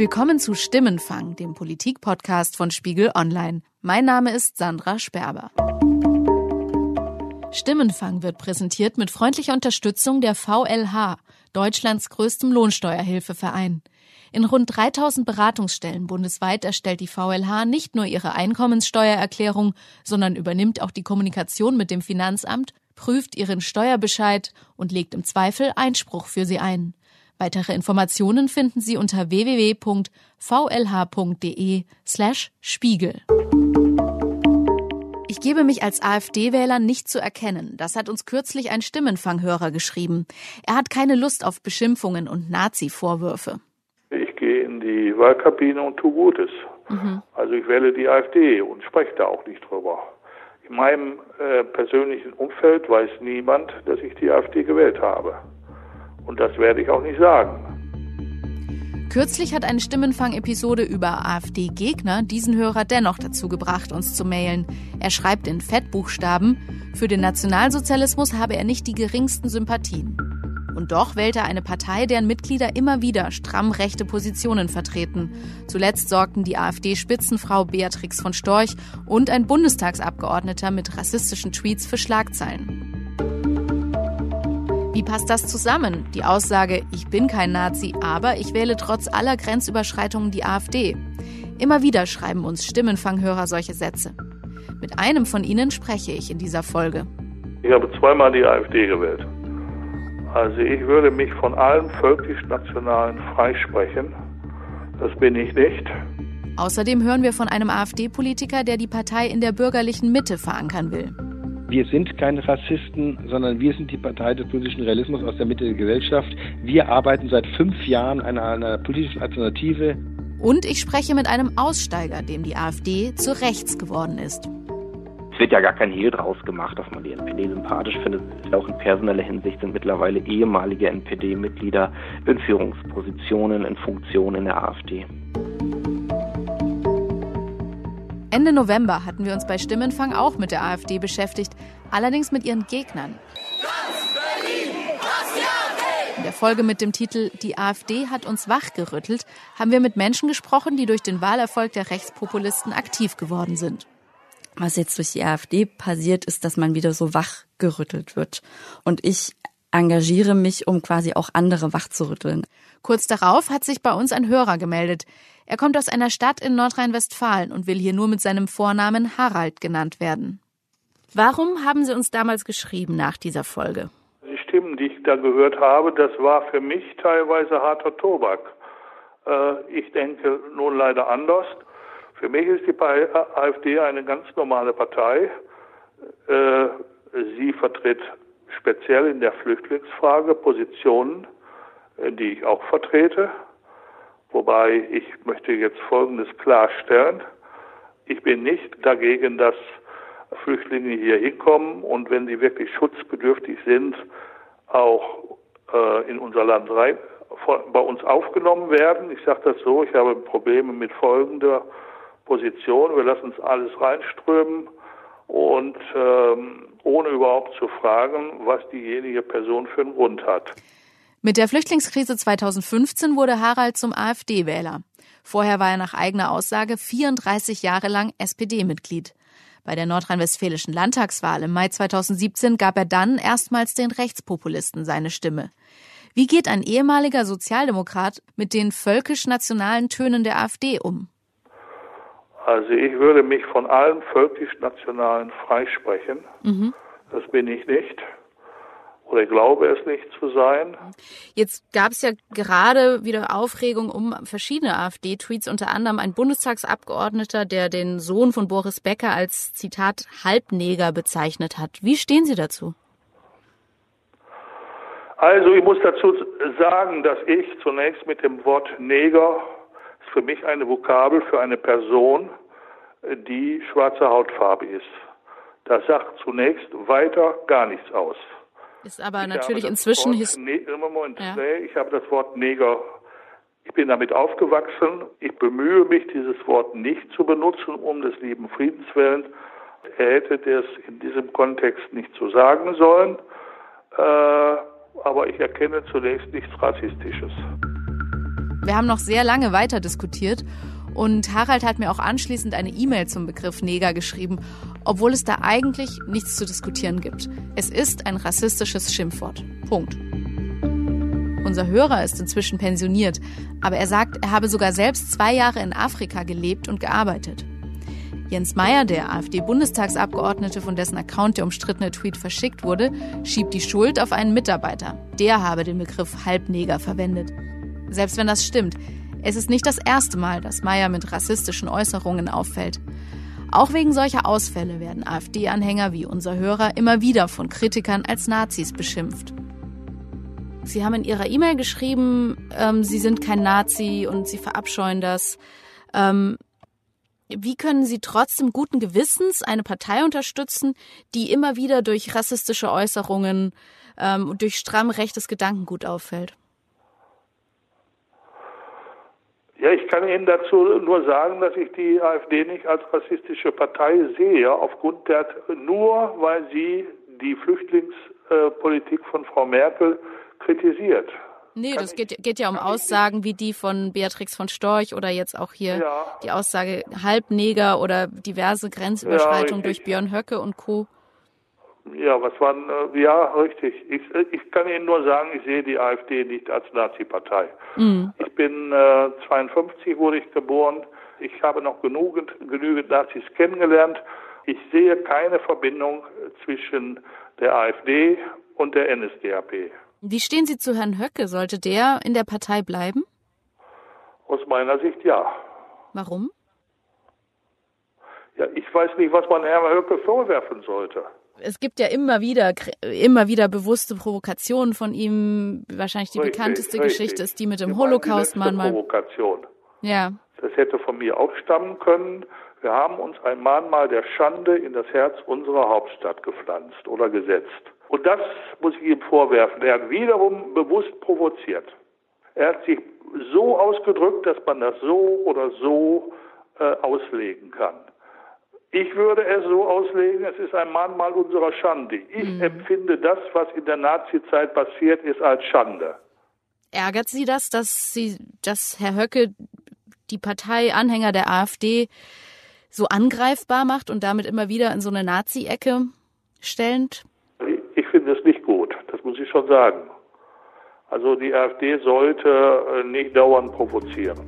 Willkommen zu Stimmenfang, dem Politik-Podcast von Spiegel Online. Mein Name ist Sandra Sperber. Stimmenfang wird präsentiert mit freundlicher Unterstützung der VLH, Deutschlands größtem Lohnsteuerhilfeverein. In rund 3000 Beratungsstellen bundesweit erstellt die VLH nicht nur ihre Einkommenssteuererklärung, sondern übernimmt auch die Kommunikation mit dem Finanzamt, prüft ihren Steuerbescheid und legt im Zweifel Einspruch für sie ein. Weitere Informationen finden Sie unter www.vlh.de slash Spiegel. Ich gebe mich als AfD-Wähler nicht zu erkennen. Das hat uns kürzlich ein Stimmenfanghörer geschrieben. Er hat keine Lust auf Beschimpfungen und Nazi-Vorwürfe. Ich gehe in die Wahlkabine und tue Gutes. Mhm. Also ich wähle die AfD und spreche da auch nicht drüber. In meinem äh, persönlichen Umfeld weiß niemand, dass ich die AfD gewählt habe. Und das werde ich auch nicht sagen. Kürzlich hat eine Stimmenfang-Episode über AfD-Gegner diesen Hörer dennoch dazu gebracht, uns zu mailen. Er schreibt in Fettbuchstaben, für den Nationalsozialismus habe er nicht die geringsten Sympathien. Und doch wählt er eine Partei, deren Mitglieder immer wieder stramm rechte Positionen vertreten. Zuletzt sorgten die AfD-Spitzenfrau Beatrix von Storch und ein Bundestagsabgeordneter mit rassistischen Tweets für Schlagzeilen. Wie passt das zusammen? Die Aussage, ich bin kein Nazi, aber ich wähle trotz aller Grenzüberschreitungen die AfD. Immer wieder schreiben uns Stimmenfanghörer solche Sätze. Mit einem von ihnen spreche ich in dieser Folge. Ich habe zweimal die AfD gewählt. Also ich würde mich von allen völkisch-nationalen freisprechen. Das bin ich nicht. Außerdem hören wir von einem AfD-Politiker, der die Partei in der bürgerlichen Mitte verankern will. Wir sind keine Rassisten, sondern wir sind die Partei des politischen Realismus aus der Mitte der Gesellschaft. Wir arbeiten seit fünf Jahren an einer politischen Alternative. Und ich spreche mit einem Aussteiger, dem die AfD zu rechts geworden ist. Es wird ja gar kein Hehl draus gemacht, dass man die NPD sympathisch findet. Auch in personeller Hinsicht sind mittlerweile ehemalige NPD-Mitglieder in Führungspositionen, in Funktionen in der AfD. Ende November hatten wir uns bei Stimmenfang auch mit der AfD beschäftigt, allerdings mit ihren Gegnern. In der Folge mit dem Titel Die AfD hat uns wachgerüttelt haben wir mit Menschen gesprochen, die durch den Wahlerfolg der Rechtspopulisten aktiv geworden sind. Was jetzt durch die AfD passiert, ist, dass man wieder so wachgerüttelt wird. Und ich engagiere mich, um quasi auch andere wachzurütteln. Kurz darauf hat sich bei uns ein Hörer gemeldet. Er kommt aus einer Stadt in Nordrhein-Westfalen und will hier nur mit seinem Vornamen Harald genannt werden. Warum haben Sie uns damals geschrieben nach dieser Folge? Die Stimmen, die ich da gehört habe, das war für mich teilweise harter Tobak. Äh, ich denke nun leider anders. Für mich ist die AfD eine ganz normale Partei. Äh, sie vertritt speziell in der Flüchtlingsfrage Positionen, äh, die ich auch vertrete. Wobei ich möchte jetzt Folgendes klarstellen. Ich bin nicht dagegen, dass Flüchtlinge hier hinkommen und wenn sie wirklich schutzbedürftig sind, auch äh, in unser Land rein, bei uns aufgenommen werden. Ich sage das so, ich habe Probleme mit folgender Position. Wir lassen uns alles reinströmen und ähm, ohne überhaupt zu fragen, was diejenige Person für einen Grund hat. Mit der Flüchtlingskrise 2015 wurde Harald zum AfD-Wähler. Vorher war er nach eigener Aussage 34 Jahre lang SPD-Mitglied. Bei der nordrhein-westfälischen Landtagswahl im Mai 2017 gab er dann erstmals den Rechtspopulisten seine Stimme. Wie geht ein ehemaliger Sozialdemokrat mit den völkisch-nationalen Tönen der AfD um? Also ich würde mich von allen völkisch-nationalen freisprechen. Mhm. Das bin ich nicht oder glaube es nicht zu sein. Jetzt gab es ja gerade wieder Aufregung um verschiedene AfD-Tweets, unter anderem ein Bundestagsabgeordneter, der den Sohn von Boris Becker als Zitat Halbneger bezeichnet hat. Wie stehen Sie dazu? Also ich muss dazu sagen, dass ich zunächst mit dem Wort Neger ist für mich eine Vokabel für eine Person, die schwarze Hautfarbe ist. Das sagt zunächst weiter gar nichts aus. Ist aber ich natürlich inzwischen. Wort, ne, Moment, ja. nee, ich habe das Wort Neger. Ich bin damit aufgewachsen. Ich bemühe mich, dieses Wort nicht zu benutzen, um des lieben Friedens willen. Er hätte das in diesem Kontext nicht zu sagen sollen. Äh, aber ich erkenne zunächst nichts Rassistisches. Wir haben noch sehr lange weiter diskutiert und Harald hat mir auch anschließend eine E-Mail zum Begriff Neger geschrieben, obwohl es da eigentlich nichts zu diskutieren gibt. Es ist ein rassistisches Schimpfwort. Punkt. Unser Hörer ist inzwischen pensioniert, aber er sagt, er habe sogar selbst zwei Jahre in Afrika gelebt und gearbeitet. Jens Meyer, der AfD-Bundestagsabgeordnete, von dessen Account der umstrittene Tweet verschickt wurde, schiebt die Schuld auf einen Mitarbeiter. Der habe den Begriff Halbneger verwendet. Selbst wenn das stimmt, es ist nicht das erste Mal, dass Meyer mit rassistischen Äußerungen auffällt. Auch wegen solcher Ausfälle werden AfD-Anhänger wie unser Hörer immer wieder von Kritikern als Nazis beschimpft. Sie haben in Ihrer E-Mail geschrieben, ähm, Sie sind kein Nazi und Sie verabscheuen das. Ähm, wie können Sie trotzdem guten Gewissens eine Partei unterstützen, die immer wieder durch rassistische Äußerungen ähm, und durch stramm rechtes Gedankengut auffällt? Ja, ich kann Ihnen dazu nur sagen, dass ich die AfD nicht als rassistische Partei sehe, aufgrund der, nur weil sie die Flüchtlingspolitik von Frau Merkel kritisiert. Nee, das geht, geht ja um Aussagen wie die von Beatrix von Storch oder jetzt auch hier ja. die Aussage Halbneger oder diverse Grenzüberschreitungen ja, durch Björn Höcke und Co. Ja, was waren, äh, ja, richtig. Ich, ich kann Ihnen nur sagen, ich sehe die AfD nicht als Nazi-Partei. Mhm. Ich bin äh, 52, wurde ich geboren. Ich habe noch genügend, genügend Nazis kennengelernt. Ich sehe keine Verbindung zwischen der AfD und der NSDAP. Wie stehen Sie zu Herrn Höcke? Sollte der in der Partei bleiben? Aus meiner Sicht ja. Warum? Ja, ich weiß nicht, was man Herrn Höcke vorwerfen sollte es gibt ja immer wieder, immer wieder bewusste Provokationen von ihm. Wahrscheinlich die richtig, bekannteste richtig. Geschichte ist die mit dem Holocaust-Mahnmal. Provokation. Ja. Das hätte von mir auch stammen können. Wir haben uns ein Mahnmal der Schande in das Herz unserer Hauptstadt gepflanzt oder gesetzt. Und das muss ich ihm vorwerfen. Er hat wiederum bewusst provoziert. Er hat sich so ausgedrückt, dass man das so oder so äh, auslegen kann. Ich würde es so auslegen, es ist ein Mahnmal unserer Schande. Ich mhm. empfinde das, was in der Nazizeit passiert ist, als Schande. Ärgert Sie das, dass Sie, dass Herr Höcke die Partei Anhänger der AfD so angreifbar macht und damit immer wieder in so eine Nazi-Ecke stellend? Ich finde es nicht gut, das muss ich schon sagen. Also die AfD sollte äh, nicht dauernd provozieren.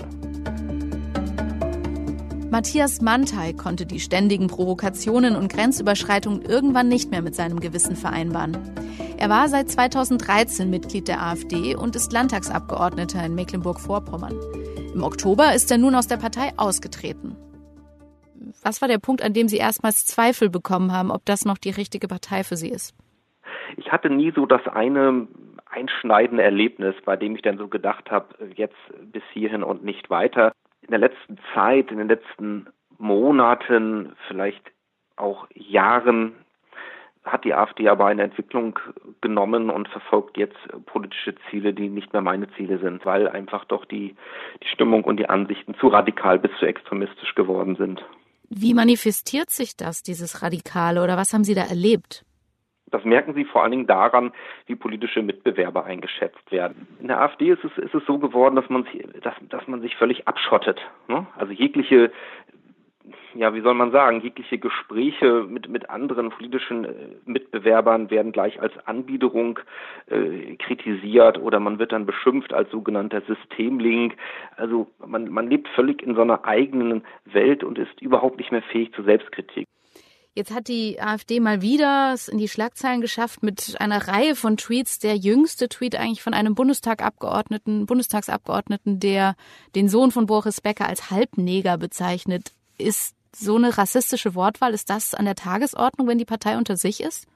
Matthias Mantei konnte die ständigen Provokationen und Grenzüberschreitungen irgendwann nicht mehr mit seinem Gewissen vereinbaren. Er war seit 2013 Mitglied der AfD und ist Landtagsabgeordneter in Mecklenburg-Vorpommern. Im Oktober ist er nun aus der Partei ausgetreten. Was war der Punkt, an dem Sie erstmals Zweifel bekommen haben, ob das noch die richtige Partei für Sie ist? Ich hatte nie so das eine einschneidende Erlebnis, bei dem ich dann so gedacht habe, jetzt bis hierhin und nicht weiter der letzten Zeit, in den letzten Monaten, vielleicht auch Jahren hat die AfD aber eine Entwicklung genommen und verfolgt jetzt politische Ziele, die nicht mehr meine Ziele sind, weil einfach doch die, die Stimmung und die Ansichten zu radikal bis zu extremistisch geworden sind. Wie manifestiert sich das, dieses Radikale, oder was haben Sie da erlebt? Das merken Sie vor allen Dingen daran, wie politische Mitbewerber eingeschätzt werden. In der AfD ist es, ist es so geworden, dass man sich, dass, dass man sich völlig abschottet. Ne? Also jegliche ja, wie soll man sagen, jegliche Gespräche mit, mit anderen politischen äh, Mitbewerbern werden gleich als Anbiederung äh, kritisiert oder man wird dann beschimpft als sogenannter Systemlink. Also man, man lebt völlig in so einer eigenen Welt und ist überhaupt nicht mehr fähig zur Selbstkritik. Jetzt hat die AfD mal wieder es in die Schlagzeilen geschafft mit einer Reihe von Tweets. Der jüngste Tweet eigentlich von einem Bundestagabgeordneten, Bundestagsabgeordneten, der den Sohn von Boris Becker als Halbneger bezeichnet. Ist so eine rassistische Wortwahl, ist das an der Tagesordnung, wenn die Partei unter sich ist?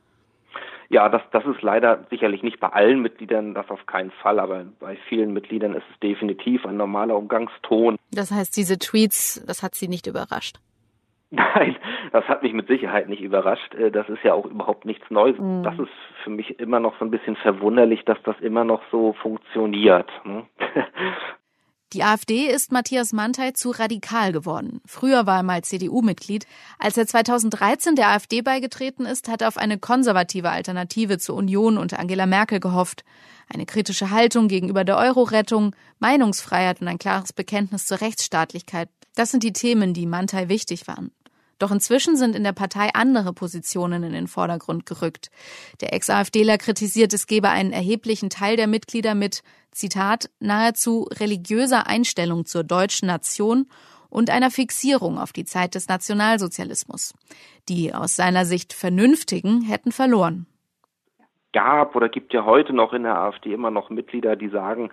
Ja, das, das ist leider sicherlich nicht bei allen Mitgliedern, das auf keinen Fall, aber bei vielen Mitgliedern ist es definitiv ein normaler Umgangston. Das heißt, diese Tweets, das hat Sie nicht überrascht? Nein, das hat mich mit Sicherheit nicht überrascht. Äh, das ist ja auch überhaupt nichts Neues. Mhm. Das ist für mich immer noch so ein bisschen verwunderlich, dass das immer noch so funktioniert. Ne? Die AfD ist Matthias Mantei zu radikal geworden. Früher war er mal CDU-Mitglied. Als er 2013 der AfD beigetreten ist, hat er auf eine konservative Alternative zur Union und Angela Merkel gehofft. Eine kritische Haltung gegenüber der Euro-Rettung, Meinungsfreiheit und ein klares Bekenntnis zur Rechtsstaatlichkeit. Das sind die Themen, die Mantei wichtig waren. Doch inzwischen sind in der Partei andere Positionen in den Vordergrund gerückt. Der Ex-AfDler kritisiert, es gebe einen erheblichen Teil der Mitglieder mit, Zitat, nahezu religiöser Einstellung zur deutschen Nation und einer Fixierung auf die Zeit des Nationalsozialismus. Die aus seiner Sicht Vernünftigen hätten verloren gab oder gibt ja heute noch in der AfD immer noch Mitglieder, die sagen,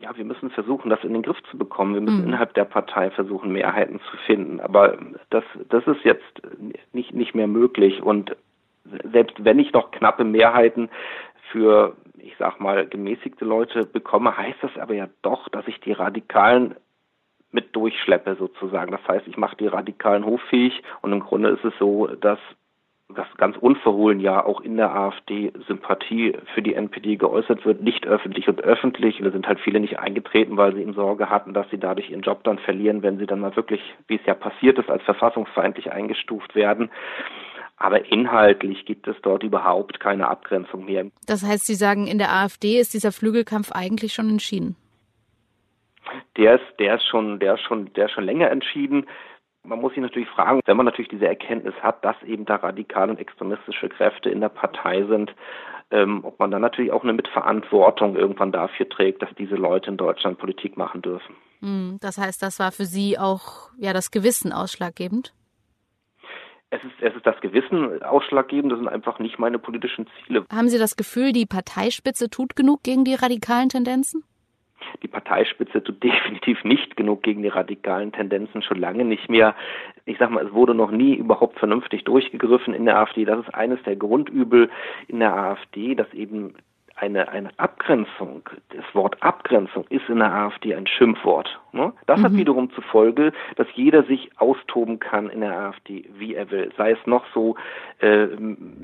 ja, wir müssen versuchen, das in den Griff zu bekommen. Wir müssen mhm. innerhalb der Partei versuchen, Mehrheiten zu finden. Aber das, das ist jetzt nicht, nicht mehr möglich. Und selbst wenn ich noch knappe Mehrheiten für, ich sag mal, gemäßigte Leute bekomme, heißt das aber ja doch, dass ich die Radikalen mit durchschleppe sozusagen. Das heißt, ich mache die Radikalen hoffähig und im Grunde ist es so, dass was ganz unverhohlen ja auch in der AfD Sympathie für die NPD geäußert wird, nicht öffentlich und öffentlich. Da sind halt viele nicht eingetreten, weil sie eben Sorge hatten, dass sie dadurch ihren Job dann verlieren, wenn sie dann mal wirklich, wie es ja passiert ist, als verfassungsfeindlich eingestuft werden. Aber inhaltlich gibt es dort überhaupt keine Abgrenzung mehr. Das heißt, Sie sagen, in der AfD ist dieser Flügelkampf eigentlich schon entschieden? Der ist, der ist schon, der ist schon, der ist schon länger entschieden. Man muss sich natürlich fragen, wenn man natürlich diese Erkenntnis hat, dass eben da radikale und extremistische Kräfte in der Partei sind, ähm, ob man dann natürlich auch eine Mitverantwortung irgendwann dafür trägt, dass diese Leute in Deutschland Politik machen dürfen. Hm, das heißt, das war für Sie auch ja das Gewissen ausschlaggebend? Es ist, es ist das Gewissen ausschlaggebend, das sind einfach nicht meine politischen Ziele. Haben Sie das Gefühl, die Parteispitze tut genug gegen die radikalen Tendenzen? Die Parteispitze tut definitiv nicht genug gegen die radikalen Tendenzen, schon lange nicht mehr. Ich sag mal, es wurde noch nie überhaupt vernünftig durchgegriffen in der AfD. Das ist eines der Grundübel in der AfD, dass eben eine, eine Abgrenzung, das Wort Abgrenzung ist in der AfD ein Schimpfwort. Ne? Das mhm. hat wiederum zur Folge, dass jeder sich austoben kann in der AfD, wie er will. Sei es noch so, äh,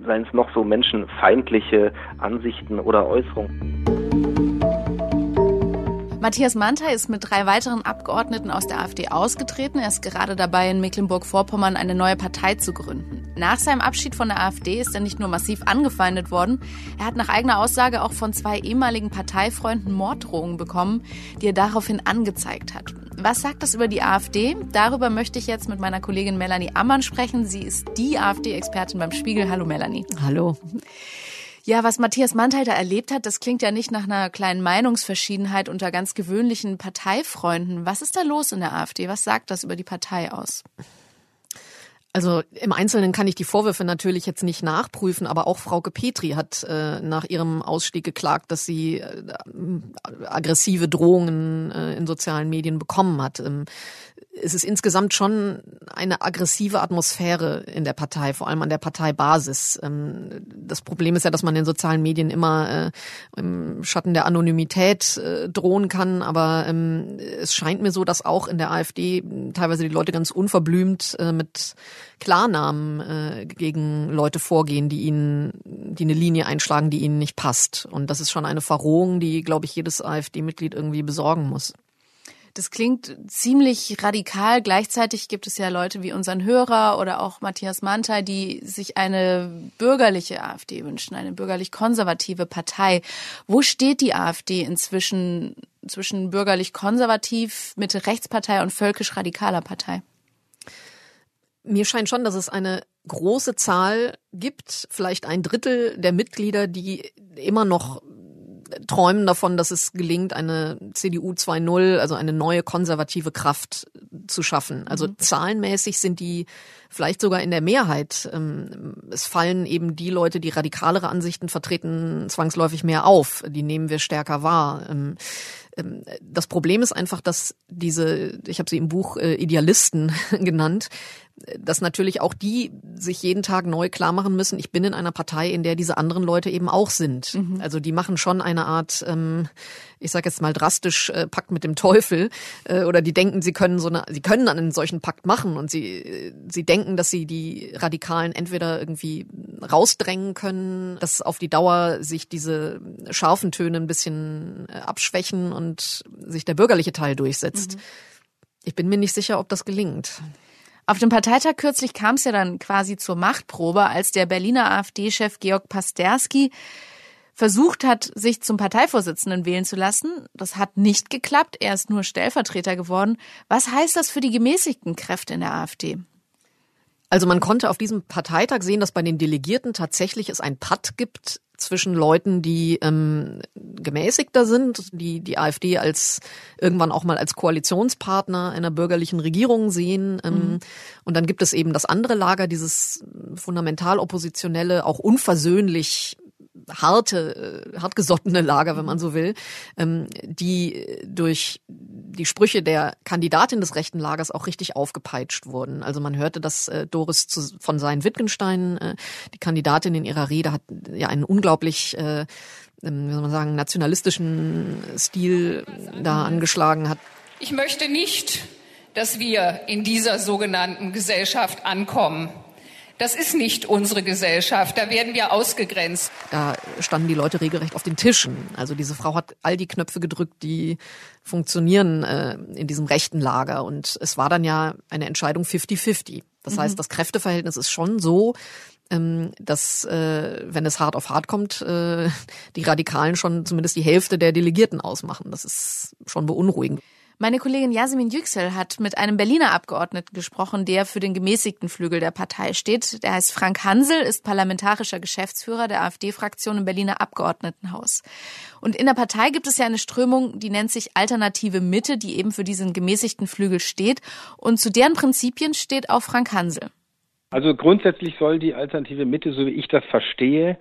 seien es noch so menschenfeindliche Ansichten oder Äußerungen. Matthias Mantei ist mit drei weiteren Abgeordneten aus der AfD ausgetreten. Er ist gerade dabei, in Mecklenburg-Vorpommern eine neue Partei zu gründen. Nach seinem Abschied von der AfD ist er nicht nur massiv angefeindet worden, er hat nach eigener Aussage auch von zwei ehemaligen Parteifreunden Morddrohungen bekommen, die er daraufhin angezeigt hat. Was sagt das über die AfD? Darüber möchte ich jetzt mit meiner Kollegin Melanie Ammann sprechen. Sie ist die AfD-Expertin beim Spiegel. Hallo Melanie. Hallo. Ja, was Matthias Mantel da erlebt hat, das klingt ja nicht nach einer kleinen Meinungsverschiedenheit unter ganz gewöhnlichen Parteifreunden. Was ist da los in der AfD? Was sagt das über die Partei aus? Also im Einzelnen kann ich die Vorwürfe natürlich jetzt nicht nachprüfen, aber auch Frauke Petri hat äh, nach ihrem Ausstieg geklagt, dass sie äh, aggressive Drohungen äh, in sozialen Medien bekommen hat. Ähm, es ist insgesamt schon eine aggressive Atmosphäre in der Partei, vor allem an der Parteibasis. Ähm, das Problem ist ja, dass man in sozialen Medien immer äh, im Schatten der Anonymität äh, drohen kann, aber ähm, es scheint mir so, dass auch in der AfD teilweise die Leute ganz unverblümt äh, mit Klarnamen gegen Leute vorgehen, die ihnen, die eine Linie einschlagen, die ihnen nicht passt. Und das ist schon eine Verrohung, die, glaube ich, jedes AfD-Mitglied irgendwie besorgen muss. Das klingt ziemlich radikal. Gleichzeitig gibt es ja Leute wie unseren Hörer oder auch Matthias Mantei, die sich eine bürgerliche AfD wünschen, eine bürgerlich-konservative Partei. Wo steht die AfD inzwischen zwischen bürgerlich-konservativ, Mitte-Rechtspartei und völkisch-radikaler Partei? Mir scheint schon, dass es eine große Zahl gibt, vielleicht ein Drittel der Mitglieder, die immer noch träumen davon, dass es gelingt, eine CDU 2.0, also eine neue konservative Kraft zu schaffen. Also mhm. zahlenmäßig sind die vielleicht sogar in der Mehrheit. Ähm, es fallen eben die Leute, die radikalere Ansichten vertreten, zwangsläufig mehr auf. Die nehmen wir stärker wahr. Ähm, ähm, das Problem ist einfach, dass diese, ich habe sie im Buch äh, Idealisten genannt, dass natürlich auch die sich jeden Tag neu klar machen müssen, ich bin in einer Partei, in der diese anderen Leute eben auch sind. Mhm. Also die machen schon eine Art, ähm, ich sage jetzt mal drastisch, äh, Pakt mit dem Teufel äh, oder die denken, sie können so eine, sie können einen solchen Pakt machen und sie, äh, sie denken, dass sie die Radikalen entweder irgendwie rausdrängen können, dass auf die Dauer sich diese scharfen Töne ein bisschen äh, abschwächen und sich der bürgerliche Teil durchsetzt. Mhm. Ich bin mir nicht sicher, ob das gelingt. Auf dem Parteitag kürzlich kam es ja dann quasi zur Machtprobe, als der Berliner AfD-Chef Georg Pasterski versucht hat, sich zum Parteivorsitzenden wählen zu lassen. Das hat nicht geklappt. Er ist nur Stellvertreter geworden. Was heißt das für die gemäßigten Kräfte in der AfD? Also man konnte auf diesem Parteitag sehen, dass bei den Delegierten tatsächlich es ein Patt gibt zwischen Leuten, die ähm, gemäßigter sind, die die AfD als irgendwann auch mal als Koalitionspartner einer bürgerlichen Regierung sehen. Ähm, mhm. Und dann gibt es eben das andere Lager, dieses fundamental oppositionelle, auch unversöhnlich harte, äh, hartgesottene Lager, wenn man so will, ähm, die durch die Sprüche der Kandidatin des rechten Lagers auch richtig aufgepeitscht wurden. Also man hörte, dass äh, Doris von sein Wittgenstein, äh, die Kandidatin in ihrer Rede, hat ja einen unglaublich äh, ähm, wie soll man sagen, nationalistischen Stil da angeschlagen hat. Ich möchte nicht, dass wir in dieser sogenannten Gesellschaft ankommen, das ist nicht unsere Gesellschaft. Da werden wir ausgegrenzt. Da standen die Leute regelrecht auf den Tischen. Also diese Frau hat all die Knöpfe gedrückt, die funktionieren äh, in diesem rechten Lager. Und es war dann ja eine Entscheidung 50-50. Das mhm. heißt, das Kräfteverhältnis ist schon so, ähm, dass, äh, wenn es hart auf hart kommt, äh, die Radikalen schon zumindest die Hälfte der Delegierten ausmachen. Das ist schon beunruhigend. Meine Kollegin Jasmin Yüksel hat mit einem Berliner Abgeordneten gesprochen, der für den gemäßigten Flügel der Partei steht. Der heißt Frank Hansel, ist parlamentarischer Geschäftsführer der AfD-Fraktion im Berliner Abgeordnetenhaus. Und in der Partei gibt es ja eine Strömung, die nennt sich Alternative Mitte, die eben für diesen gemäßigten Flügel steht. Und zu deren Prinzipien steht auch Frank Hansel. Also grundsätzlich soll die Alternative Mitte, so wie ich das verstehe,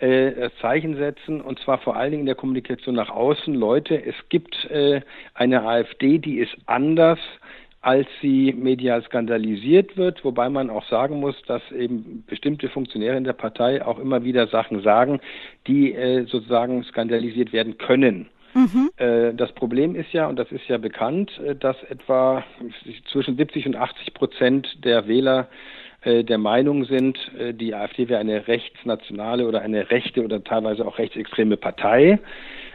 äh, Zeichen setzen und zwar vor allen Dingen in der Kommunikation nach außen. Leute, es gibt äh, eine AfD, die ist anders als sie medial skandalisiert wird, wobei man auch sagen muss, dass eben bestimmte Funktionäre in der Partei auch immer wieder Sachen sagen, die äh, sozusagen skandalisiert werden können. Mhm. Äh, das Problem ist ja, und das ist ja bekannt, äh, dass etwa zwischen 70 und 80 Prozent der Wähler äh, der Meinung sind, äh, die AfD wäre eine rechtsnationale oder eine rechte oder teilweise auch rechtsextreme Partei.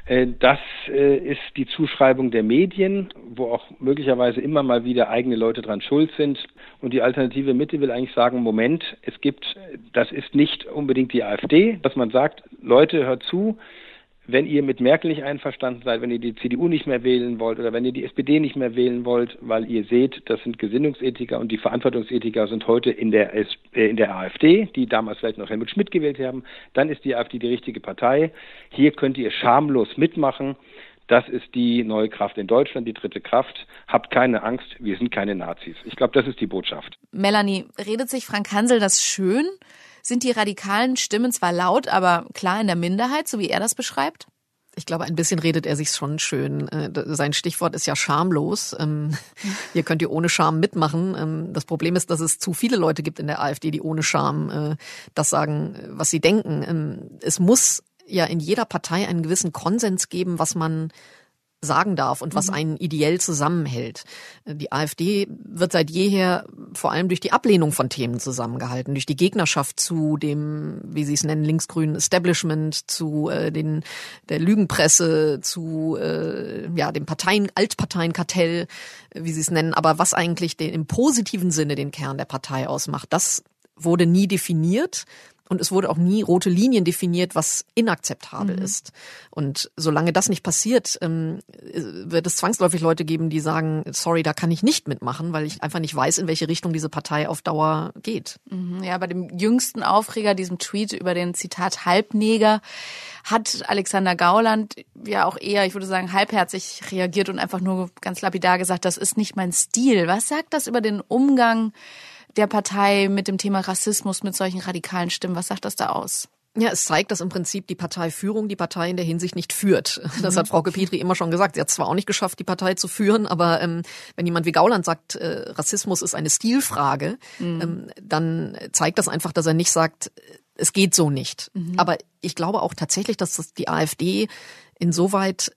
Äh, das ist die Zuschreibung der Medien, wo auch möglicherweise immer mal wieder eigene Leute dran schuld sind. Und die alternative Mitte will eigentlich sagen, Moment, es gibt, das ist nicht unbedingt die AfD, dass man sagt, Leute, hört zu, wenn ihr mit Merkel nicht einverstanden seid, wenn ihr die CDU nicht mehr wählen wollt oder wenn ihr die SPD nicht mehr wählen wollt, weil ihr seht, das sind Gesinnungsethiker und die Verantwortungsethiker sind heute in der, äh, in der AfD, die damals vielleicht noch Helmut Schmidt gewählt haben, dann ist die AfD die richtige Partei. Hier könnt ihr schamlos mitmachen. Das ist die neue Kraft in Deutschland, die dritte Kraft. Habt keine Angst, wir sind keine Nazis. Ich glaube, das ist die Botschaft. Melanie, redet sich Frank Hansel das schön? Sind die radikalen Stimmen zwar laut, aber klar in der Minderheit, so wie er das beschreibt? Ich glaube, ein bisschen redet er sich schon schön. Äh, sein Stichwort ist ja schamlos. Ähm, hier könnt ihr ohne Scham mitmachen. Ähm, das Problem ist, dass es zu viele Leute gibt in der AfD, die ohne Scham äh, das sagen, was sie denken. Ähm, es muss ja in jeder Partei einen gewissen Konsens geben, was man sagen darf und was mhm. einen ideell zusammenhält. Die AfD wird seit jeher vor allem durch die Ablehnung von Themen zusammengehalten, durch die Gegnerschaft zu dem, wie Sie es nennen, linksgrünen Establishment, zu äh, den der Lügenpresse, zu äh, ja dem Parteien Altparteienkartell, wie Sie es nennen. Aber was eigentlich den, im positiven Sinne den Kern der Partei ausmacht, das wurde nie definiert. Und es wurde auch nie rote Linien definiert, was inakzeptabel mhm. ist. Und solange das nicht passiert, ähm, wird es zwangsläufig Leute geben, die sagen, sorry, da kann ich nicht mitmachen, weil ich einfach nicht weiß, in welche Richtung diese Partei auf Dauer geht. Mhm, ja, bei dem jüngsten Aufreger, diesem Tweet über den Zitat Halbneger, hat Alexander Gauland ja auch eher, ich würde sagen, halbherzig reagiert und einfach nur ganz lapidar gesagt, das ist nicht mein Stil. Was sagt das über den Umgang der Partei mit dem Thema Rassismus, mit solchen radikalen Stimmen? Was sagt das da aus? Ja, es zeigt, dass im Prinzip die Parteiführung die Partei in der Hinsicht nicht führt. Das hat Frau Petri immer schon gesagt. Sie hat zwar auch nicht geschafft, die Partei zu führen, aber ähm, wenn jemand wie Gauland sagt, äh, Rassismus ist eine Stilfrage, mhm. ähm, dann zeigt das einfach, dass er nicht sagt, es geht so nicht. Mhm. Aber ich glaube auch tatsächlich, dass das die AfD insoweit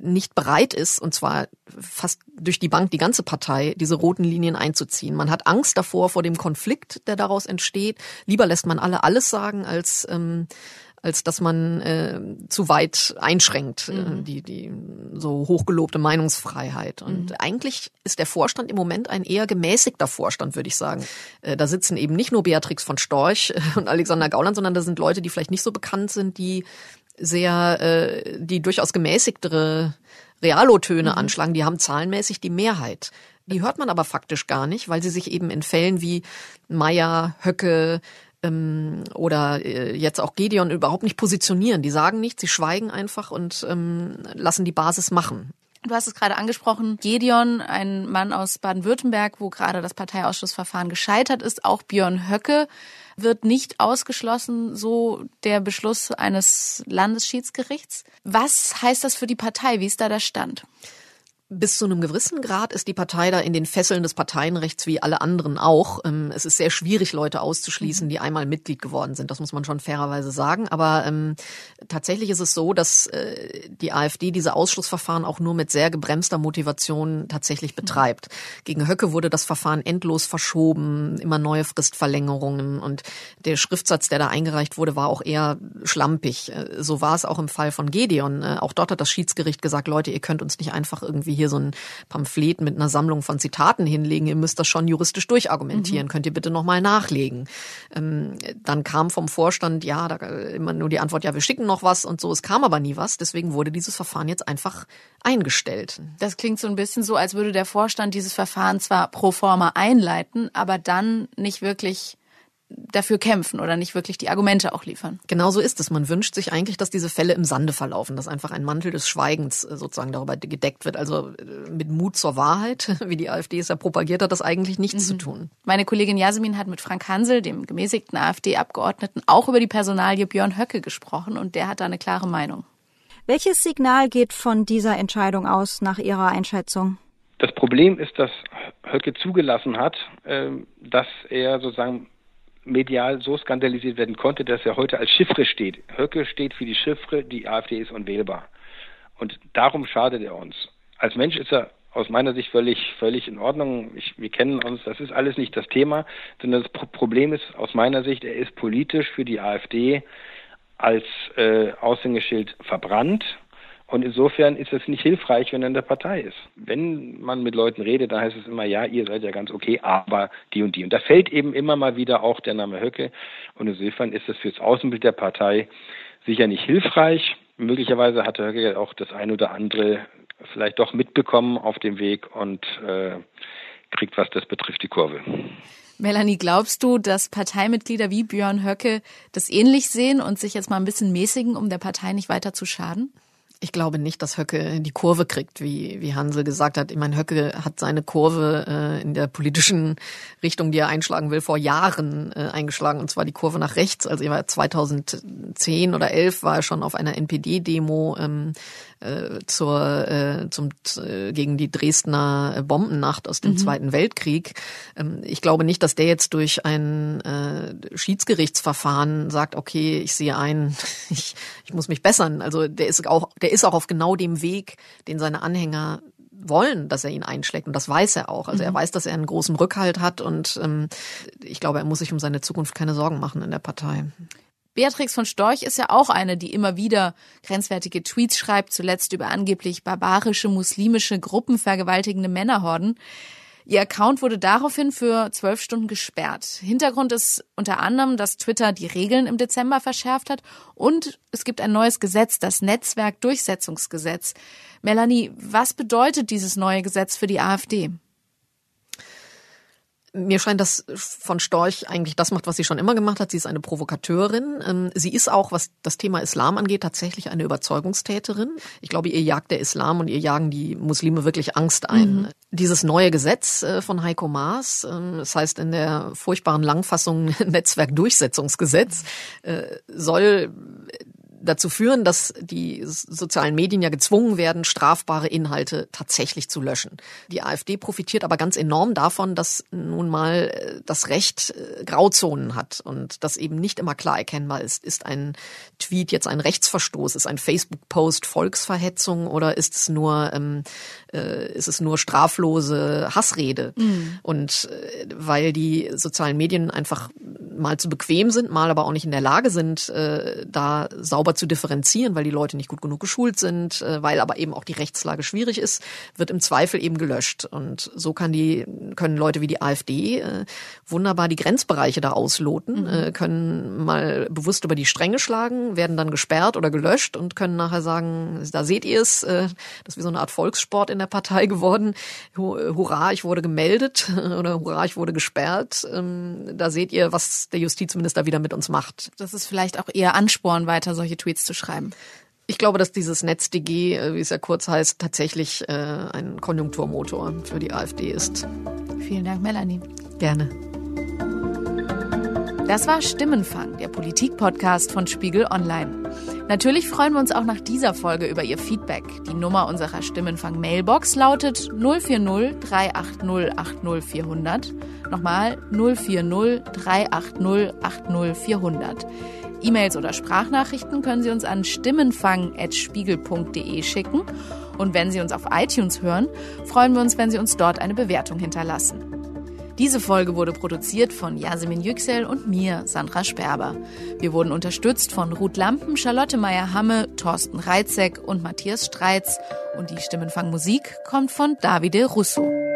nicht bereit ist, und zwar fast durch die Bank, die ganze Partei, diese roten Linien einzuziehen. Man hat Angst davor, vor dem Konflikt, der daraus entsteht. Lieber lässt man alle alles sagen, als, ähm, als dass man äh, zu weit einschränkt, äh, mhm. äh, die, die so hochgelobte Meinungsfreiheit. Und mhm. eigentlich ist der Vorstand im Moment ein eher gemäßigter Vorstand, würde ich sagen. Äh, da sitzen eben nicht nur Beatrix von Storch und Alexander Gauland, sondern da sind Leute, die vielleicht nicht so bekannt sind, die sehr, äh, die durchaus gemäßigtere Realotöne mhm. anschlagen, die haben zahlenmäßig die Mehrheit. Die hört man aber faktisch gar nicht, weil sie sich eben in Fällen wie Meier, Höcke ähm, oder äh, jetzt auch Gedeon überhaupt nicht positionieren. Die sagen nichts, sie schweigen einfach und ähm, lassen die Basis machen. Du hast es gerade angesprochen, Gedeon, ein Mann aus Baden-Württemberg, wo gerade das Parteiausschussverfahren gescheitert ist, auch Björn Höcke wird nicht ausgeschlossen, so der Beschluss eines Landesschiedsgerichts. Was heißt das für die Partei? Wie ist da der Stand? Bis zu einem gewissen Grad ist die Partei da in den Fesseln des Parteienrechts wie alle anderen auch. Ähm, es ist sehr schwierig, Leute auszuschließen, die einmal Mitglied geworden sind. Das muss man schon fairerweise sagen. Aber ähm, tatsächlich ist es so, dass äh, die AfD diese Ausschlussverfahren auch nur mit sehr gebremster Motivation tatsächlich betreibt. Gegen Höcke wurde das Verfahren endlos verschoben, immer neue Fristverlängerungen und der Schriftsatz, der da eingereicht wurde, war auch eher schlampig. Äh, so war es auch im Fall von Gedeon. Äh, auch dort hat das Schiedsgericht gesagt, Leute, ihr könnt uns nicht einfach irgendwie hier so ein Pamphlet mit einer Sammlung von Zitaten hinlegen. Ihr müsst das schon juristisch durchargumentieren. Mhm. Könnt ihr bitte nochmal nachlegen? Ähm, dann kam vom Vorstand, ja, da immer nur die Antwort, ja, wir schicken noch was und so. Es kam aber nie was. Deswegen wurde dieses Verfahren jetzt einfach eingestellt. Das klingt so ein bisschen so, als würde der Vorstand dieses Verfahren zwar pro forma einleiten, aber dann nicht wirklich dafür kämpfen oder nicht wirklich die Argumente auch liefern. Genau so ist es. Man wünscht sich eigentlich, dass diese Fälle im Sande verlaufen, dass einfach ein Mantel des Schweigens äh, sozusagen darüber gedeckt wird. Also äh, mit Mut zur Wahrheit, wie die AfD es ja propagiert hat, das eigentlich nichts mhm. zu tun. Meine Kollegin Jasmin hat mit Frank Hansel, dem gemäßigten AfD-Abgeordneten, auch über die Personalie Björn Höcke gesprochen und der hat da eine klare Meinung. Welches Signal geht von dieser Entscheidung aus nach Ihrer Einschätzung? Das Problem ist, dass Höcke zugelassen hat, ähm, dass er sozusagen medial so skandalisiert werden konnte, dass er heute als Chiffre steht. Höcke steht für die Chiffre, die AfD ist unwählbar. Und darum schadet er uns. Als Mensch ist er aus meiner Sicht völlig, völlig in Ordnung. Ich, wir kennen uns, das ist alles nicht das Thema, sondern das Problem ist aus meiner Sicht, er ist politisch für die AfD als äh, Aushängeschild verbrannt und insofern ist es nicht hilfreich, wenn er in der Partei ist. Wenn man mit Leuten redet, dann heißt es immer, ja, ihr seid ja ganz okay, aber die und die. Und da fällt eben immer mal wieder auch der Name Höcke. Und insofern ist es fürs Außenbild der Partei sicher nicht hilfreich. Möglicherweise hat Höcke auch das ein oder andere vielleicht doch mitbekommen auf dem Weg und äh, kriegt, was das betrifft, die Kurve. Melanie, glaubst du, dass Parteimitglieder wie Björn Höcke das ähnlich sehen und sich jetzt mal ein bisschen mäßigen, um der Partei nicht weiter zu schaden? Ich glaube nicht, dass Höcke die Kurve kriegt, wie, wie Hansel gesagt hat. Ich meine, Höcke hat seine Kurve äh, in der politischen Richtung, die er einschlagen will, vor Jahren äh, eingeschlagen, und zwar die Kurve nach rechts. Also er war 2010 oder 11 war er schon auf einer NPD-Demo ähm, äh, zur, äh, zum, äh, gegen die Dresdner Bombennacht aus dem mhm. Zweiten Weltkrieg. Ähm, ich glaube nicht, dass der jetzt durch ein äh, Schiedsgerichtsverfahren sagt, okay, ich sehe ein, ich, ich muss mich bessern. Also der ist auch, der ist auch auf genau dem Weg, den seine Anhänger wollen, dass er ihn einschlägt. Und das weiß er auch. Also er mhm. weiß, dass er einen großen Rückhalt hat und ähm, ich glaube, er muss sich um seine Zukunft keine Sorgen machen in der Partei. Beatrix von Storch ist ja auch eine, die immer wieder grenzwertige Tweets schreibt, zuletzt über angeblich barbarische muslimische Gruppen vergewaltigende Männerhorden. Ihr Account wurde daraufhin für zwölf Stunden gesperrt. Hintergrund ist unter anderem, dass Twitter die Regeln im Dezember verschärft hat und es gibt ein neues Gesetz, das Netzwerkdurchsetzungsgesetz. Melanie, was bedeutet dieses neue Gesetz für die AfD? Mir scheint, dass von Storch eigentlich das macht, was sie schon immer gemacht hat. Sie ist eine Provokateurin. Ähm, sie ist auch, was das Thema Islam angeht, tatsächlich eine Überzeugungstäterin. Ich glaube, ihr jagt der Islam und ihr jagen die Muslime wirklich Angst ein. Mhm. Dieses neue Gesetz äh, von Heiko Maas, ähm, das heißt in der furchtbaren Langfassung Netzwerkdurchsetzungsgesetz, äh, soll dazu führen, dass die sozialen Medien ja gezwungen werden, strafbare Inhalte tatsächlich zu löschen. Die AfD profitiert aber ganz enorm davon, dass nun mal äh, das Recht äh, Grauzonen hat und das eben nicht immer klar erkennbar ist. Ist ein Tweet jetzt ein Rechtsverstoß? Ist ein Facebook-Post Volksverhetzung oder ist es nur ähm, äh, ist es nur straflose Hassrede? Mhm. Und äh, weil die sozialen Medien einfach mal zu bequem sind, mal aber auch nicht in der Lage sind, äh, da sauber zu differenzieren, weil die Leute nicht gut genug geschult sind, äh, weil aber eben auch die Rechtslage schwierig ist, wird im Zweifel eben gelöscht. Und so kann die, können Leute wie die AfD äh, wunderbar die Grenzbereiche da ausloten, mhm. äh, können mal bewusst über die Stränge schlagen, werden dann gesperrt oder gelöscht und können nachher sagen, da seht ihr es, äh, das ist wie so eine Art Volkssport in der Partei geworden. Hurra, ich wurde gemeldet oder hurra, ich wurde gesperrt. Ähm, da seht ihr, was der Justizminister wieder mit uns macht. Das ist vielleicht auch eher Ansporn, weiter solche Tweets zu schreiben. Ich glaube, dass dieses NetzDG, äh, wie es ja kurz heißt, tatsächlich äh, ein Konjunkturmotor für die AfD ist. Vielen Dank, Melanie. Gerne. Das war Stimmenfang, der Politik-Podcast von Spiegel Online. Natürlich freuen wir uns auch nach dieser Folge über Ihr Feedback. Die Nummer unserer Stimmenfang-Mailbox lautet 040 380 80400. Nochmal 040 380 80400. E-Mails oder Sprachnachrichten können Sie uns an stimmenfang.spiegel.de schicken. Und wenn Sie uns auf iTunes hören, freuen wir uns, wenn Sie uns dort eine Bewertung hinterlassen. Diese Folge wurde produziert von Yasemin Yüksel und mir, Sandra Sperber. Wir wurden unterstützt von Ruth Lampen, Charlotte Meyer-Hamme, Thorsten Reitzek und Matthias Streitz. Und die Stimmenfangmusik kommt von Davide Russo.